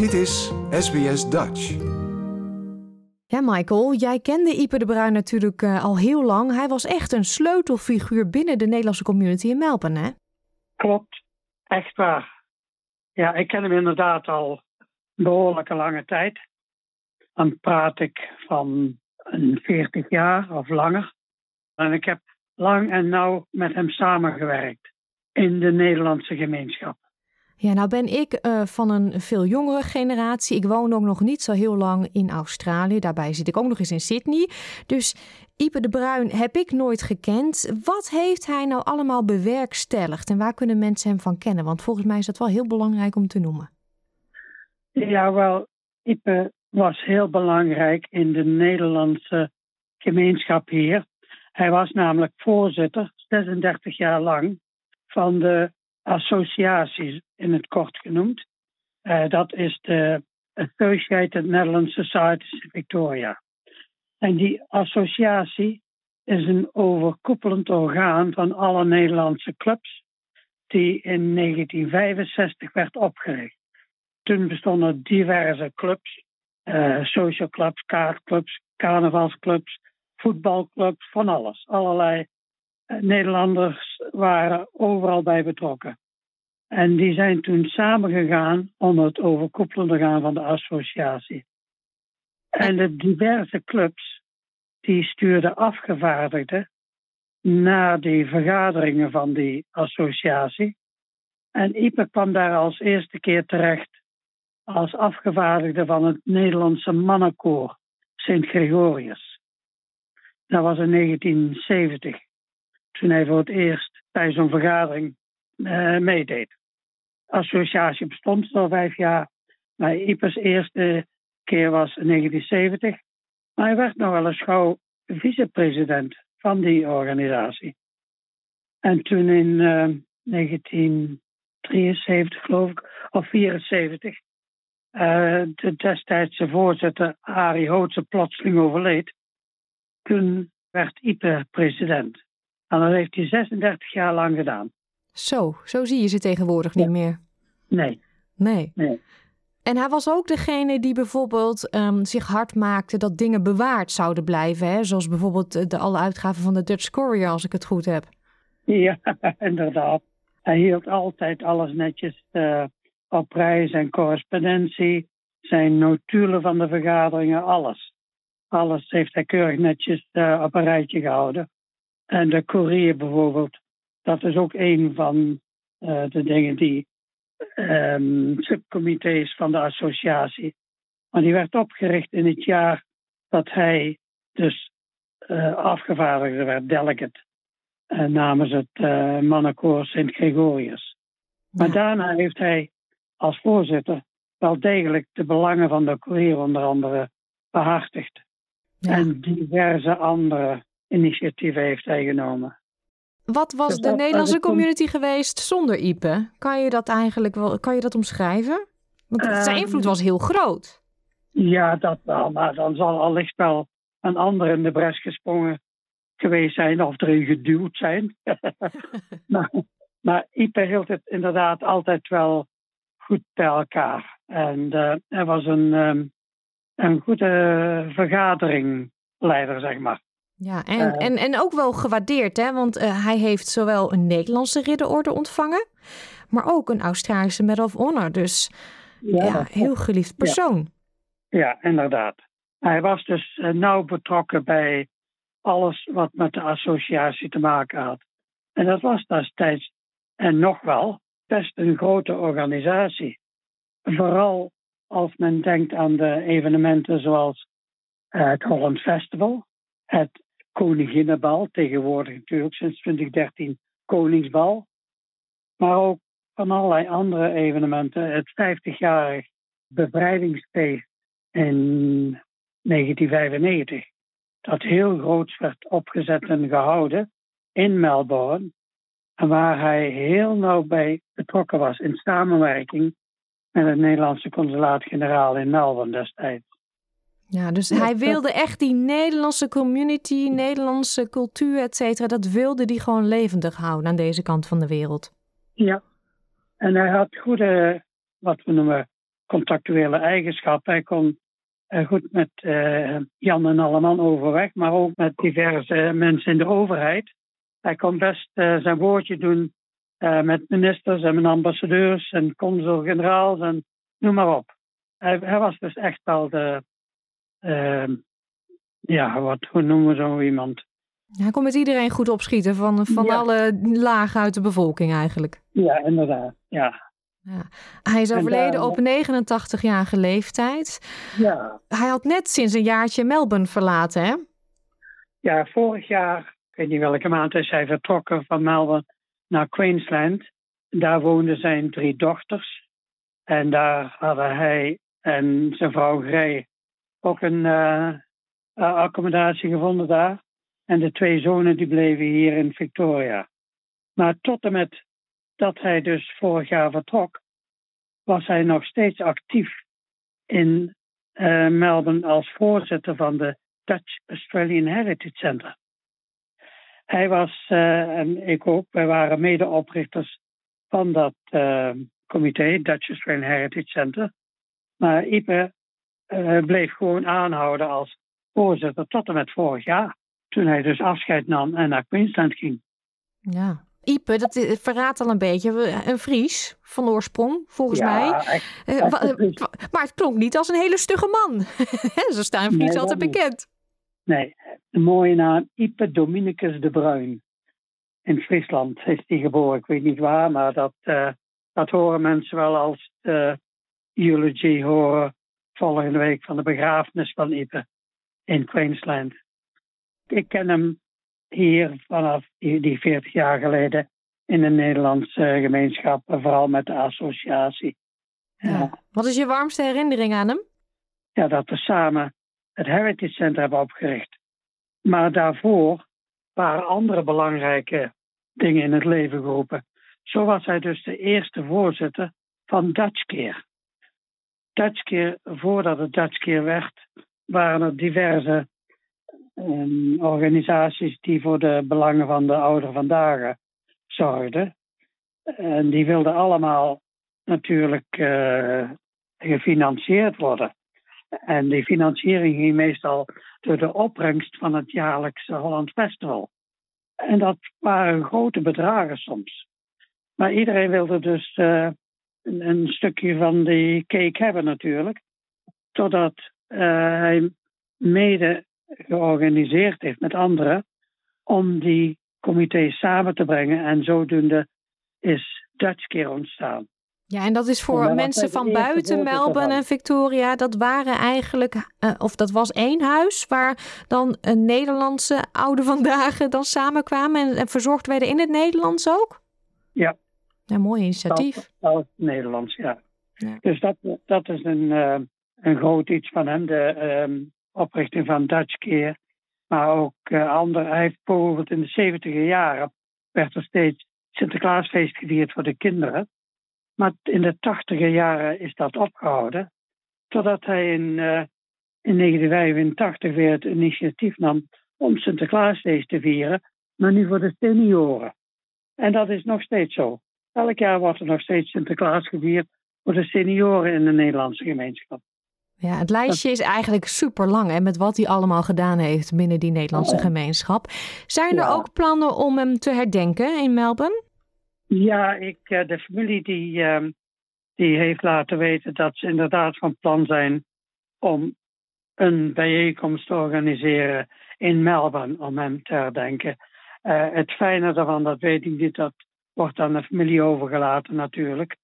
Dit is SBS Dutch. Ja, Michael, jij kende Ipe de Bruin natuurlijk uh, al heel lang. Hij was echt een sleutelfiguur binnen de Nederlandse community in Melbourne, hè? Klopt, echt waar. Ja, ik ken hem inderdaad al een behoorlijke lange tijd. Dan praat ik van een 40 jaar of langer. En ik heb lang en nauw met hem samengewerkt in de Nederlandse gemeenschap. Ja, nou ben ik uh, van een veel jongere generatie. Ik woon ook nog niet zo heel lang in Australië. Daarbij zit ik ook nog eens in Sydney. Dus Ipe de Bruin heb ik nooit gekend. Wat heeft hij nou allemaal bewerkstelligd en waar kunnen mensen hem van kennen? Want volgens mij is dat wel heel belangrijk om te noemen. Ja, wel, Ipe was heel belangrijk in de Nederlandse gemeenschap hier. Hij was namelijk voorzitter, 36 jaar lang, van de associaties in het kort genoemd. Uh, dat is de Associated Netherlands Societies Victoria. En die associatie is een overkoepelend orgaan van alle Nederlandse clubs, die in 1965 werd opgericht. Toen bestonden diverse clubs, uh, social clubs, kaartclubs, carnavalsclubs, voetbalclubs, van alles. Allerlei Nederlanders waren overal bij betrokken. En die zijn toen samengegaan om het overkoepelende gaan van de associatie. En de diverse clubs die stuurden afgevaardigden naar die vergaderingen van die associatie. En Ipe kwam daar als eerste keer terecht als afgevaardigde van het Nederlandse mannenkoor Sint Gregorius. Dat was in 1970 toen hij voor het eerst bij zo'n vergadering uh, meedeed. Associatie bestond al vijf jaar, maar Ipers eerste keer was in 1970. Maar hij werd nog wel eens gauw vicepresident van die organisatie. En toen in uh, eh, 1973, geloof ik, of 74, uh, de destijdse voorzitter Arie Hootse plotseling overleed. Toen werd Ipe president. En dat heeft hij 36 jaar lang gedaan. Zo, zo zie je ze tegenwoordig niet meer. Nee. Nee. nee. En hij was ook degene die bijvoorbeeld um, zich hard maakte dat dingen bewaard zouden blijven. Hè? Zoals bijvoorbeeld de, alle uitgaven van de Dutch Courier, als ik het goed heb. Ja, inderdaad. Hij hield altijd alles netjes uh, op prijs en correspondentie. Zijn notulen van de vergaderingen, alles. Alles heeft hij keurig netjes uh, op een rijtje gehouden. En de Courier bijvoorbeeld, dat is ook een van uh, de dingen die um, subcomité's van de associatie. Maar die werd opgericht in het jaar dat hij dus uh, afgevaardigde werd, delegate, uh, namens het mannenkoor Sint Gregorius. Maar ja. daarna heeft hij als voorzitter wel degelijk de belangen van de Courier onder andere behartigd. Ja. En diverse andere initiatieven heeft hij genomen. Wat was dus de Nederlandse community geweest zonder Ipe? Kan je dat eigenlijk wel kan je dat omschrijven? Want zijn invloed was heel groot. Ja, dat wel. Maar dan zal allicht wel een ander in de bres gesprongen geweest zijn of erin geduwd zijn. maar, maar Ipe hield het inderdaad altijd wel goed bij elkaar. En uh, hij was een, um, een goede vergaderingleider, zeg maar. Ja, en, uh, en, en ook wel gewaardeerd, hè? want uh, hij heeft zowel een Nederlandse ridderorde ontvangen, maar ook een Australische Medal of Honor. Dus ja, ja heel geliefd persoon. Ja. ja, inderdaad. Hij was dus uh, nauw betrokken bij alles wat met de associatie te maken had. En dat was destijds, en nog wel, best een grote organisatie. Vooral als men denkt aan de evenementen zoals het Holland Festival, het Koninginnenbal, tegenwoordig natuurlijk sinds 2013 Koningsbal. Maar ook van allerlei andere evenementen. Het 50-jarig bevrijdingsfeest in 1995, dat heel groots werd opgezet en gehouden in Melbourne. En waar hij heel nauw bij betrokken was in samenwerking met het Nederlandse consulaat-generaal in Melbourne destijds. Ja, dus hij wilde echt die Nederlandse community, Nederlandse cultuur, et cetera, dat wilde hij gewoon levendig houden aan deze kant van de wereld. Ja, en hij had goede, wat we noemen, contactuele eigenschappen. Hij kon goed met Jan en Alleman overweg, maar ook met diverse mensen in de overheid. Hij kon best zijn woordje doen met ministers en met ambassadeurs en consul-generaals en noem maar op. Hij, hij, was dus echt wel de, ja, wat, hoe noemen we zo iemand? Hij kon met iedereen goed opschieten, van, van alle lagen uit de bevolking eigenlijk. Ja, inderdaad, ja. Ja. Hij is overleden op 89-jarige leeftijd. Ja. Hij had net sinds een jaartje Melbourne verlaten, hè? Ja, vorig jaar, ik weet niet welke maand, is hij vertrokken van Melbourne naar Queensland. Daar woonden zijn drie dochters. En daar hadden hij en zijn vrouw Grey ook een uh, accommodatie gevonden daar. En de twee zonen die bleven hier in Victoria. Maar tot en met dat hij dus vorig jaar vertrok, was hij nog steeds actief in uh, Melbourne als voorzitter van de Dutch Australian Heritage Center. Hij was, en ik ook, wij waren medeoprichters van dat uh, comité, Dutch Australian Heritage Center. Maar Ipe bleef gewoon aanhouden als voorzitter tot en met vorig jaar. Toen hij dus afscheid nam en naar Queensland ging. Ja, Ipe, dat verraadt al een beetje. Een Fries van oorsprong, volgens ja, mij. Echt, echt maar het klonk niet als een hele stugge man. Zo staan Fries altijd bekend. Nee, een mooie naam. Ipe Dominicus de Bruin. In Friesland is hij geboren. Ik weet niet waar, maar dat, uh, dat horen mensen wel als de eulogy horen volgende week van de begrafenis van Ipe in Queensland. Ik ken hem hier vanaf die 40 jaar geleden in de Nederlandse gemeenschap, vooral met de associatie. Ja. Wat is je warmste herinnering aan hem? Ja, dat we samen het Heritage Center hebben opgericht. Maar daarvoor waren andere belangrijke dingen in het leven geroepen. Zo was hij dus de eerste voorzitter van Dutch Care. Dutch Care, voordat het Dutch Care werd, waren er diverse um, organisaties die voor de belangen van de ouderen vandaag zorgden. En die wilden allemaal natuurlijk uh, gefinancierd worden. En die financiering ging meestal door de opbrengst van het jaarlijkse Holland Festival. En dat waren grote bedragen soms. Maar iedereen wilde dus uh, een, een, stukje van die cake hebben natuurlijk. Totdat uh, hij mede georganiseerd heeft met anderen om die comité's samen te brengen. En zodoende is Dutch Care ontstaan. Ja, en dat is voor mensen van buiten Melbourne en Victoria. Dat waren eigenlijk, uh, of dat was één huis waar dan een Nederlandse oude vandaag dan samenkwamen en, en verzorgd werden in het Nederlands ook? Ja. Ja, mooi initiatief. Nederlands, ja. ja. Dus dat, dat is een, uh, een groot iets van hem. De, um, oprichting van Dutch Care. Maar ook uh, andere. Hij heeft bijvoorbeeld in de 70 jaren werd er steeds Sinterklaasfeest gevierd voor de kinderen. Maar in de 80 jaren is dat opgehouden. Totdat hij in, uh, in 1985 weer het initiatief nam om Sinterklaasfeest te vieren. Maar nu voor de senioren. En dat is nog steeds zo. Elk jaar wordt er nog steeds Sinterklaas gevierd voor de senioren in de Nederlandse gemeenschap. Ja, het lijstje is eigenlijk super lang en met wat hij allemaal gedaan heeft binnen die Nederlandse gemeenschap. Zijn er ook plannen om hem te herdenken in Melbourne? Ja, ik, eh, de familie die, ehm, die heeft laten weten dat ze inderdaad van plan zijn om een bijeenkomst te organiseren in Melbourne om hem te herdenken. Uh, het fijne daarvan, dat weet ik niet, dat wordt aan de familie overgelaten natuurlijk.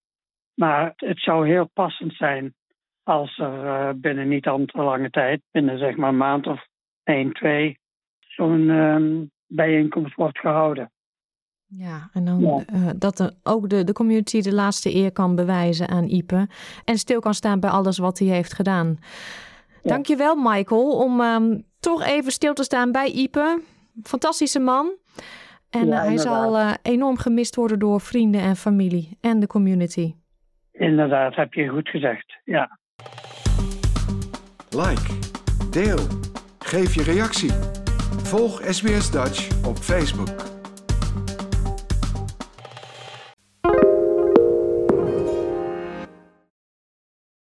Maar het zou heel passend zijn als er uh, binnen niet al te lange tijd, binnen zeg maar een maand of één, twee, zo'n uh, bijeenkomst wordt gehouden. Ja, en dan ja. Uh, dat de, ook de, de community de laatste eer kan bewijzen aan Ipe. En stil kan staan bij alles wat hij heeft gedaan. Ja. Dankjewel, Michael, om um, toch even stil te staan bij Ipe. Fantastische man. En ja, hij zal uh, enorm gemist worden door vrienden en familie en de community. Inderdaad, heb je goed gezegd. Ja. Like, deel, geef je reactie. Volg SBS Dutch op Facebook.